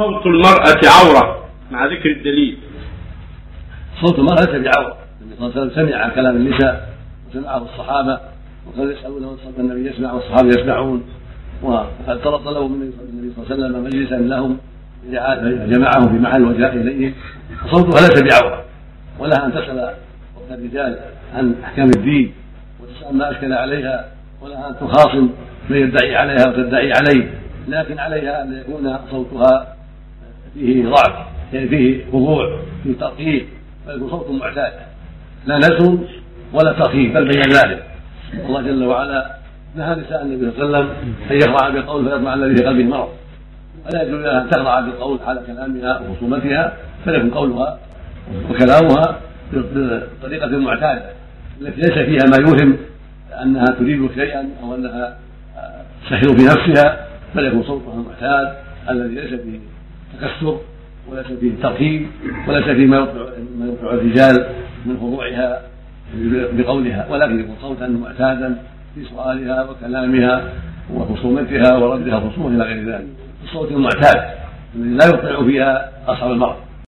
صوت المرأة عورة مع ذكر الدليل. صوت المرأة ليس بعورة النبي صلى الله عليه وسلم سمع كلام النساء وسمعه الصحابة وقد يسألونه صوت النبي يسمع والصحابة يسمعون. وقد طلب طلبوا من النبي صلى الله عليه وسلم مجلسا لهم جمعهم في محل وجاء إليه. صوتها ليس بعورة ولها أن تسأل وقت الرجال عن أحكام الدين وتسأل ما أشكل عليها ولها أن تخاصم من يدعي عليها وتدعي عليه. لكن عليها أن يكون صوتها فيه ضعف. يعني فيه خضوع فيه ترقيق فيكون صوت معتاد لا نسر ولا ترخيم بل بين ذلك. الله جل وعلا نهى نساء النبي صلى الله عليه وسلم أن يخضع بالقول فيطمع الذي في قلبه مرض ولا يجوز لها أن تخضع بالقول حال كلامها وخصومتها فليكن قولها وكلامها بالطريقة المعتادة. التي ليس فيها ما يوهم أنها تريد شيئا أو أنها تستحيل في نفسها بل يكون صوتها المعتاد الذي ليس فيه تكسر وليس فيه تركيب وليس فيه ما يوقع الرجال من خضوعها بقولها. ولكن يكون صوتا معتادا في سؤالها وكلامها وخصومتها وردها خصومة إلى غير ذلك. الصوت المعتاد الذي لا يطلع فيها أصحاب المرض